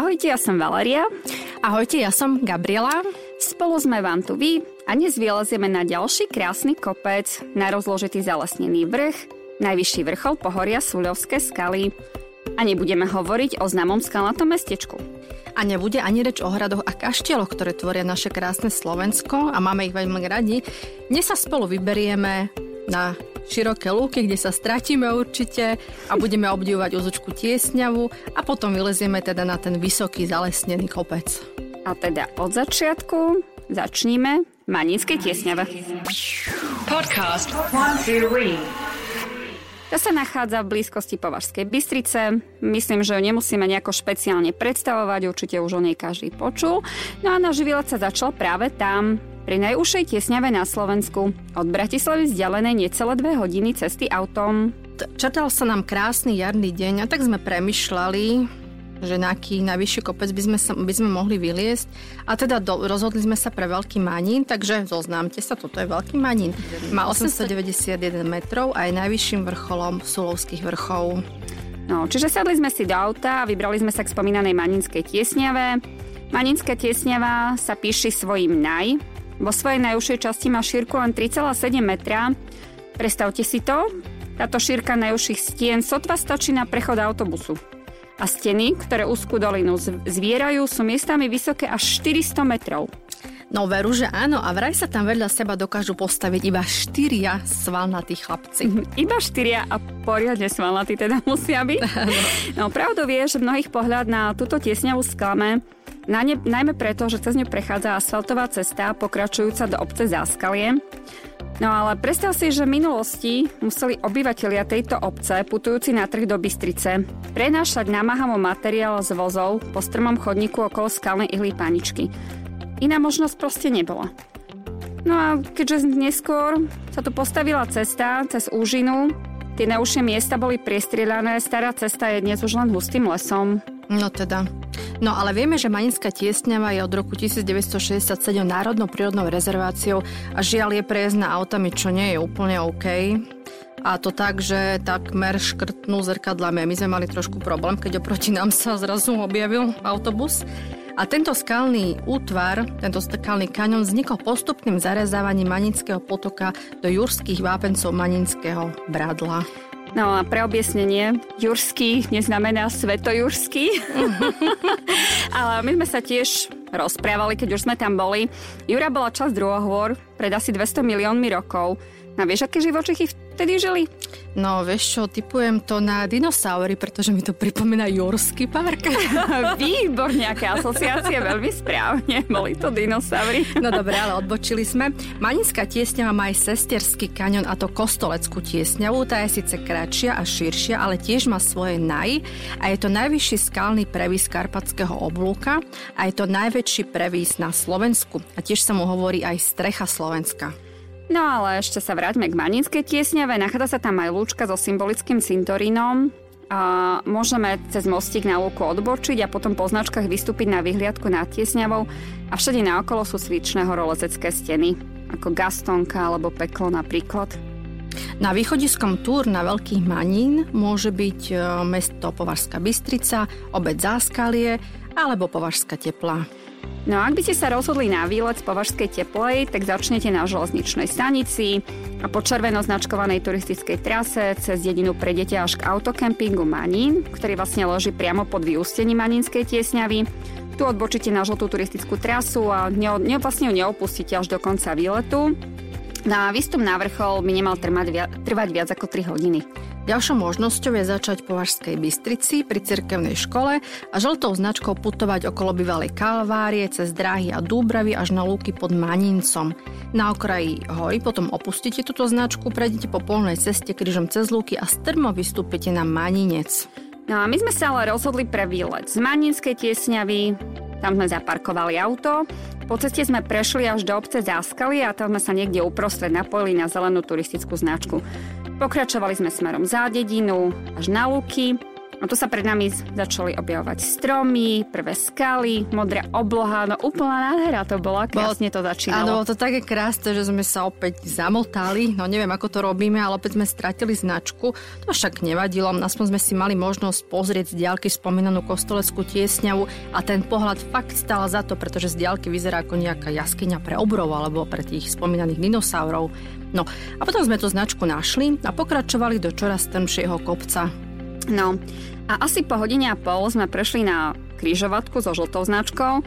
Ahojte, ja som Valeria. Ahojte, ja som Gabriela. Spolu sme vám tu vy a dnes vylezieme na ďalší krásny kopec, na rozložitý zalesnený vrch, najvyšší vrchol pohoria Súľovské skaly. A nebudeme hovoriť o známom skalnatom mestečku. A nebude ani reč o hradoch a kaštieloch, ktoré tvoria naše krásne Slovensko a máme ich veľmi radi. Dnes sa spolu vyberieme na široké lúky, kde sa stratíme určite a budeme obdivovať úzočku Tiesňavu a potom vylezieme teda na ten vysoký zalesnený kopec. A teda od začiatku začníme Maninskej Tiesňave. Podcast tá sa nachádza v blízkosti Považskej Bystrice. Myslím, že ju nemusíme nejako špeciálne predstavovať, určite už o nej každý počul. No a náš výlet sa začal práve tam, pri najúžšej tiesňave na Slovensku. Od Bratislavy vzdialené necelé dve hodiny cesty autom. Čatal sa nám krásny jarný deň a tak sme premyšľali, že na aký najvyšší kopec by sme, sa, by sme mohli vyliesť. A teda do, rozhodli sme sa pre Veľký Manín, takže zoznámte sa, toto je Veľký Manín. Má 891 metrov a je najvyšším vrcholom Sulovských vrchov. No, čiže sadli sme si do auta a vybrali sme sa k spomínanej Maninskej tiesňave. Maninská tiesňava sa píši svojim naj, vo svojej najúžšej časti má šírku len 3,7 metra. Predstavte si to, táto šírka najúžších stien sotva stačí na prechod autobusu. A steny, ktoré úzkú dolinu zvierajú, sú miestami vysoké až 400 metrov. No veru, že áno. A vraj sa tam vedľa seba dokážu postaviť iba štyria svalnatí chlapci. Mhm, iba štyria a poriadne svalnatí teda musia byť. No pravdou je, že mnohých pohľad na túto tiesňavú sklame na ne, najmä preto, že cez ňu prechádza asfaltová cesta pokračujúca do obce Záskalie. No ale predstav si, že v minulosti museli obyvatelia tejto obce, putujúci na trh do Bystrice, prenášať namáhavo materiál z vozov po strmom chodníku okolo skalnej ihly paničky. Iná možnosť proste nebola. No a keďže neskôr sa tu postavila cesta cez úžinu, tie najúžšie miesta boli priestrieľané, stará cesta je dnes už len hustým lesom. No teda. No ale vieme, že Maninská tiesňava je od roku 1967 národnou prírodnou rezerváciou a žiaľ je prejezdná autami, čo nie je úplne OK. A to tak, že takmer škrtnú zrkadlami. My sme mali trošku problém, keď oproti nám sa zrazu objavil autobus. A tento skalný útvar, tento skalný kaňon vznikol postupným zarezávaním Maninského potoka do jurských vápencov Maninského bradla. No a pre objasnenie, jurský neznamená svetojurský. Ale my sme sa tiež rozprávali, keď už sme tam boli. Jura bola časť druhohôr pred asi 200 miliónmi rokov. A vieš, aké živočichy vtedy žili? No, vieš čo, typujem to na dinosaury, pretože mi to pripomína Jurský park. Výborne, aké asociácie, veľmi správne. Boli to dinosaury. no dobre, ale odbočili sme. Maninská tiesňava má aj sesterský kaňon a to Kostoleckú tiesňavu. Tá je síce kratšia a širšia, ale tiež má svoje naj a je to najvyšší skalný previs Karpatského oblúka a je to najväčší previs na Slovensku. A tiež sa mu hovorí aj strecha Slovenska. No ale ešte sa vráťme k Maninskej tiesňave. Nachádza sa tam aj lúčka so symbolickým cintorínom. A môžeme cez mostík na lúku odbočiť a potom po značkách vystúpiť na vyhliadku nad tiesňavou a všade naokolo sú svičné horolezecké steny, ako Gastonka alebo Peklo napríklad. Na východiskom túr na Veľkých Manín môže byť e, mesto Považská Bystrica, obec Záskalie alebo Považská Teplá. No a ak by ste sa rozhodli na výlet z Považskej teplej, tak začnete na železničnej stanici a po červeno značkovanej turistickej trase cez dedinu pre deti až k autokempingu Manín, ktorý vlastne leží priamo pod vyústením Manínskej tiesňavy. Tu odbočíte na žltú turistickú trasu a ne, ne, vlastne ju neopustíte až do konca výletu. Na výstup na vrchol by nemal trvať, trvať viac ako 3 hodiny. Ďalšou možnosťou je začať po Vašskej Bystrici pri cirkevnej škole a žltou značkou putovať okolo bývalej Kalvárie cez dráhy a Dúbravy až na lúky pod Manincom. Na okraji hory potom opustíte túto značku, prejdete po polnej ceste krížom cez lúky a strmo vystúpite na Maninec. No a my sme sa ale rozhodli pre výlet z Maninskej tiesňavy, tam sme zaparkovali auto, po ceste sme prešli až do obce Záskaly a tam sme sa niekde uprostred napojili na zelenú turistickú značku. Pokračovali sme smerom za dedinu až na Luky A tu sa pred nami začali objavovať stromy, prvé skaly, modrá obloha, no úplná nádhera to bola, krásne to začínalo. Áno, to také krásne, že sme sa opäť zamotali, no neviem ako to robíme, ale opäť sme stratili značku, to však nevadilo, aspoň sme si mali možnosť pozrieť z diaľky spomínanú kostoleckú tiesňavu a ten pohľad fakt stál za to, pretože z diaľky vyzerá ako nejaká jaskyňa pre obrov alebo pre tých spomínaných dinosaurov. No a potom sme tú značku našli a pokračovali do čoraz temšieho kopca. No a asi po hodine a pol sme prešli na krížovatku so žltou značkou.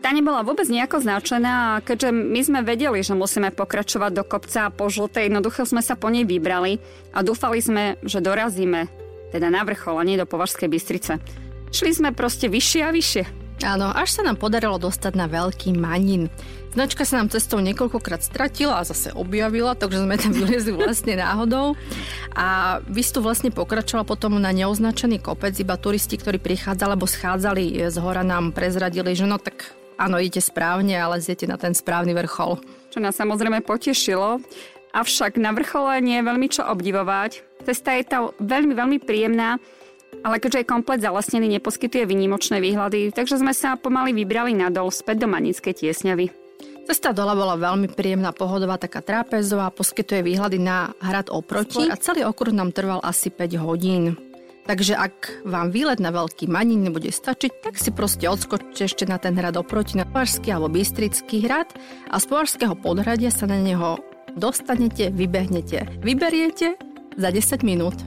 Tá nebola vôbec nejako značená keďže my sme vedeli, že musíme pokračovať do kopca po žltej, jednoducho sme sa po nej vybrali a dúfali sme, že dorazíme teda na vrchol a nie do Považskej Bystrice. Šli sme proste vyššie a vyššie. Áno, až sa nám podarilo dostať na veľký manin. Značka sa nám cestou niekoľkokrát stratila a zase objavila, takže sme tam vylezli vlastne náhodou. A tu vlastne pokračovala potom na neoznačený kopec, iba turisti, ktorí prichádzali alebo schádzali z hora nám prezradili, že no tak áno, idete správne, ale zjete na ten správny vrchol. Čo nás samozrejme potešilo. Avšak na vrchole nie je veľmi čo obdivovať. Cesta je tam veľmi, veľmi príjemná ale keďže je komplet zalesnený, neposkytuje výnimočné výhľady, takže sme sa pomaly vybrali nadol späť do Manickej tiesňavy. Cesta dole bola veľmi príjemná, pohodová, taká trápezová, poskytuje výhľady na hrad oproti a celý okruh nám trval asi 5 hodín. Takže ak vám výlet na Veľký Manín nebude stačiť, tak si proste odskočte ešte na ten hrad oproti na Považský alebo Bystrický hrad a z Považského podhradia sa na neho dostanete, vybehnete, vyberiete za 10 minút.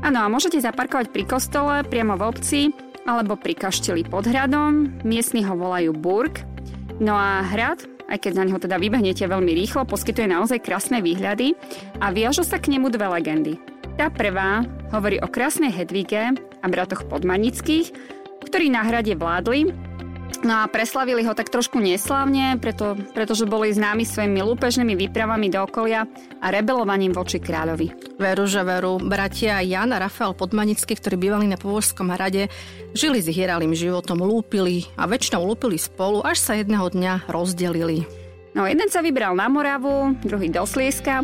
Áno, a môžete zaparkovať pri kostole, priamo v obci, alebo pri kašteli pod hradom. Miestni ho volajú Burg. No a hrad, aj keď na neho teda vybehnete veľmi rýchlo, poskytuje naozaj krásne výhľady a viažu sa k nemu dve legendy. Tá prvá hovorí o krásnej Hedvige a bratoch Podmanických, ktorí na hrade vládli No a preslavili ho tak trošku neslavne, preto, pretože boli známi svojimi lúpežnými výpravami do okolia a rebelovaním voči kráľovi. Veru, že veru. Bratia Jan a Rafael Podmanický, ktorí bývali na Povožskom hrade, žili s hieralým životom, lúpili a väčšinou lúpili spolu, až sa jedného dňa rozdelili. No jeden sa vybral na Moravu, druhý do Slieska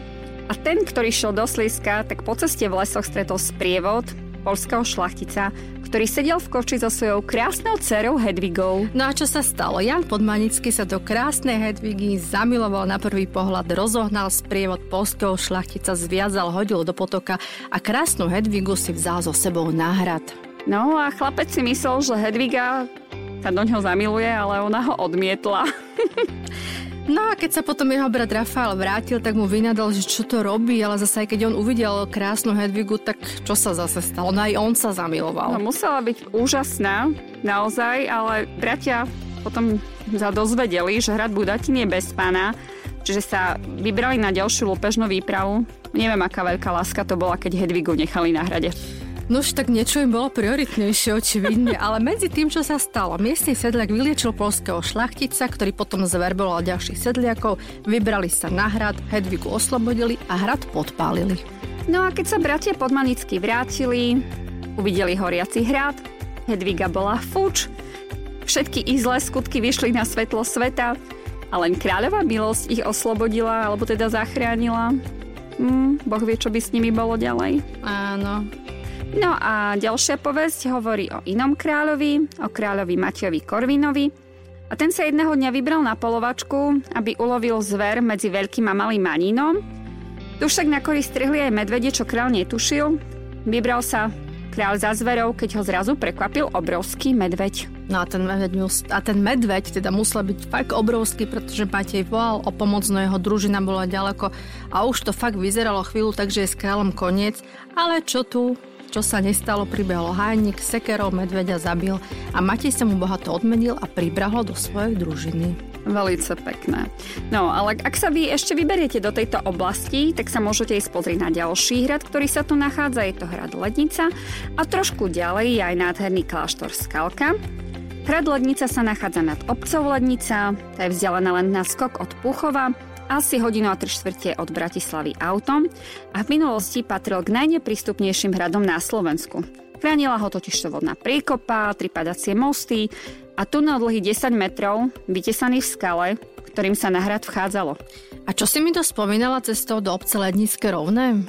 a ten, ktorý šiel do Slieska, tak po ceste v lesoch stretol sprievod polského šlachtica, ktorý sedel v koči so svojou krásnou dcerou Hedvigou. No a čo sa stalo? Jan Podmanický sa do krásnej Hedvigy zamiloval na prvý pohľad, rozohnal sprievod polského šlachtica, zviazal, hodil do potoka a krásnu Hedvigu si vzal so sebou na hrad. No a chlapec si myslel, že Hedviga sa do ňoho zamiluje, ale ona ho odmietla. No a keď sa potom jeho brat Rafael vrátil, tak mu vynadal, že čo to robí, ale zase aj keď on uvidel krásnu Hedvigu, tak čo sa zase stalo? No aj on sa zamiloval. No musela byť úžasná, naozaj, ale bratia potom sa dozvedeli, že hrad Budatín je bez pána, čiže sa vybrali na ďalšiu lúpežnú výpravu. Neviem, aká veľká láska to bola, keď Hedvigu nechali na hrade. No už tak niečo im bolo prioritnejšie, očividne, ale medzi tým, čo sa stalo, miestny sedliak vyliečil polského šlachtica, ktorý potom zverboval ďalších sedliakov, vybrali sa na hrad, Hedvigu oslobodili a hrad podpálili. No a keď sa bratia Podmanicky vrátili, uvideli horiaci hrad, Hedviga bola fuč, všetky ich zlé skutky vyšli na svetlo sveta a len kráľová milosť ich oslobodila, alebo teda zachránila. Hm, boh vie, čo by s nimi bolo ďalej. Áno, No a ďalšia povesť hovorí o inom kráľovi, o kráľovi Matejovi Korvinovi. A ten sa jedného dňa vybral na polovačku, aby ulovil zver medzi veľkým a malým manínom. Tu však na kori strihli aj medvede, čo kráľ netušil. Vybral sa kráľ za zverou, keď ho zrazu prekvapil obrovský medveď. No a ten medveď, a ten medveď teda musel byť fakt obrovský, pretože Matej volal o pomoc, no jeho družina bola ďaleko a už to fakt vyzeralo chvíľu, takže je s kráľom koniec. Ale čo tu? Čo sa nestalo, pribehol hájnik, sekerov medveďa zabil a Matej sa mu bohato odmenil a pribrahol do svojej družiny. Velice pekné. No, ale ak sa vy ešte vyberiete do tejto oblasti, tak sa môžete ísť pozrieť na ďalší hrad, ktorý sa tu nachádza, je to hrad Lednica a trošku ďalej je aj nádherný kláštor Skalka. Hrad Lednica sa nachádza nad obcov Lednica, tá je vzdialená len na skok od Puchova asi hodinu a tri od Bratislavy autom a v minulosti patril k najneprístupnejším hradom na Slovensku. Chránila ho totiž vodná priekopa, tri padacie mosty a tunel dlhý 10 metrov, vytesaný v skale, ktorým sa na hrad vchádzalo. A čo si mi to spomínala cestou do obce Lednické rovné?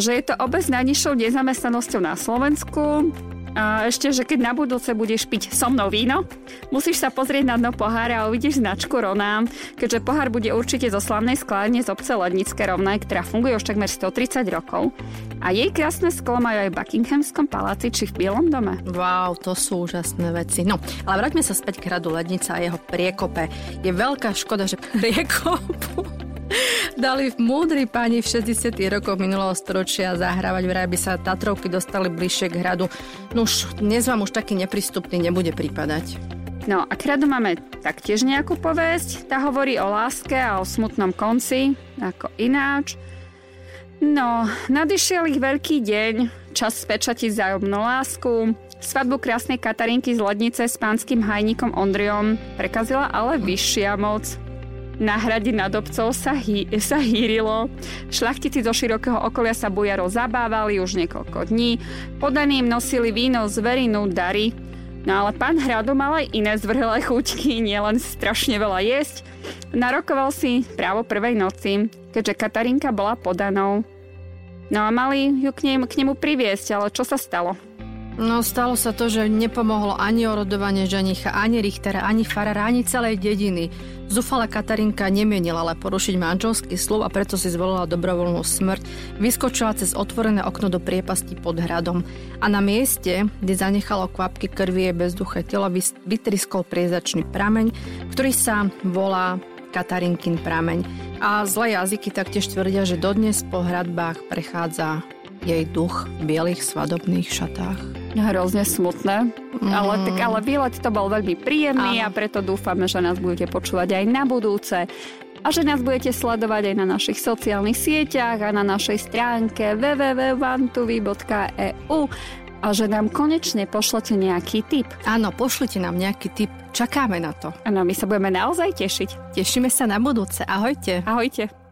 že je to obec s najnižšou nezamestnanosťou na Slovensku. A ešte, že keď na budúce budeš piť so mnou víno, musíš sa pozrieť na dno pohára a uvidíš značku Ronám, keďže pohár bude určite zo slavnej skládne z obce Lednické rovnaj, ktorá funguje už takmer 130 rokov. A jej krásne sklo majú aj v Buckinghamskom paláci či v Bielom dome. Wow, to sú úžasné veci. No, ale vráťme sa späť k hradu Lednica a jeho priekope. Je veľká škoda, že priekopu dali v múdri pani v 60. rokoch minulého storočia zahrávať, vraj by sa Tatrovky dostali bližšie k hradu. No už dnes vám už taký neprístupný nebude pripadať. No a k hradu máme taktiež nejakú povesť. Tá hovorí o láske a o smutnom konci, ako ináč. No, nadišiel ich veľký deň, čas spečatiť zájomnú lásku, Svadbu krásnej Katarinky z Lednice s pánským hajníkom Ondriom prekazila ale vyššia moc. Na hrade nad obcov sa, hý, sa hýrilo. Šlachtici zo širokého okolia sa bojaro zabávali už niekoľko dní. Podaným nosili víno, zverinu, dary. No ale pán Hradu mal aj iné zvrhlé chuťky, nielen strašne veľa jesť. Narokoval si právo prvej noci, keďže Katarinka bola podanou. No a mali ju k, nemu, k nemu priviesť, ale čo sa stalo? No stalo sa to, že nepomohlo ani orodovanie ženicha, ani Richtera, ani farára, ani celej dediny. Zúfala Katarinka nemienila ale porušiť manželský slov a preto si zvolila dobrovoľnú smrť. Vyskočila cez otvorené okno do priepasti pod hradom a na mieste, kde zanechalo kvapky krvi jej bezduché telo, vytriskol priezačný prameň, ktorý sa volá Katarinkin prameň. A zlé jazyky taktiež tvrdia, že dodnes po hradbách prechádza jej duch v bielých svadobných šatách hrozne smutné. Mm. Ale, tak, ale výlet to bol veľmi príjemný Áno. a preto dúfame, že nás budete počúvať aj na budúce a že nás budete sledovať aj na našich sociálnych sieťach a na našej stránke www.vantuvy.eu a že nám konečne pošlete nejaký tip. Áno, pošlite nám nejaký tip. Čakáme na to. Áno, my sa budeme naozaj tešiť. Tešíme sa na budúce. Ahojte. Ahojte.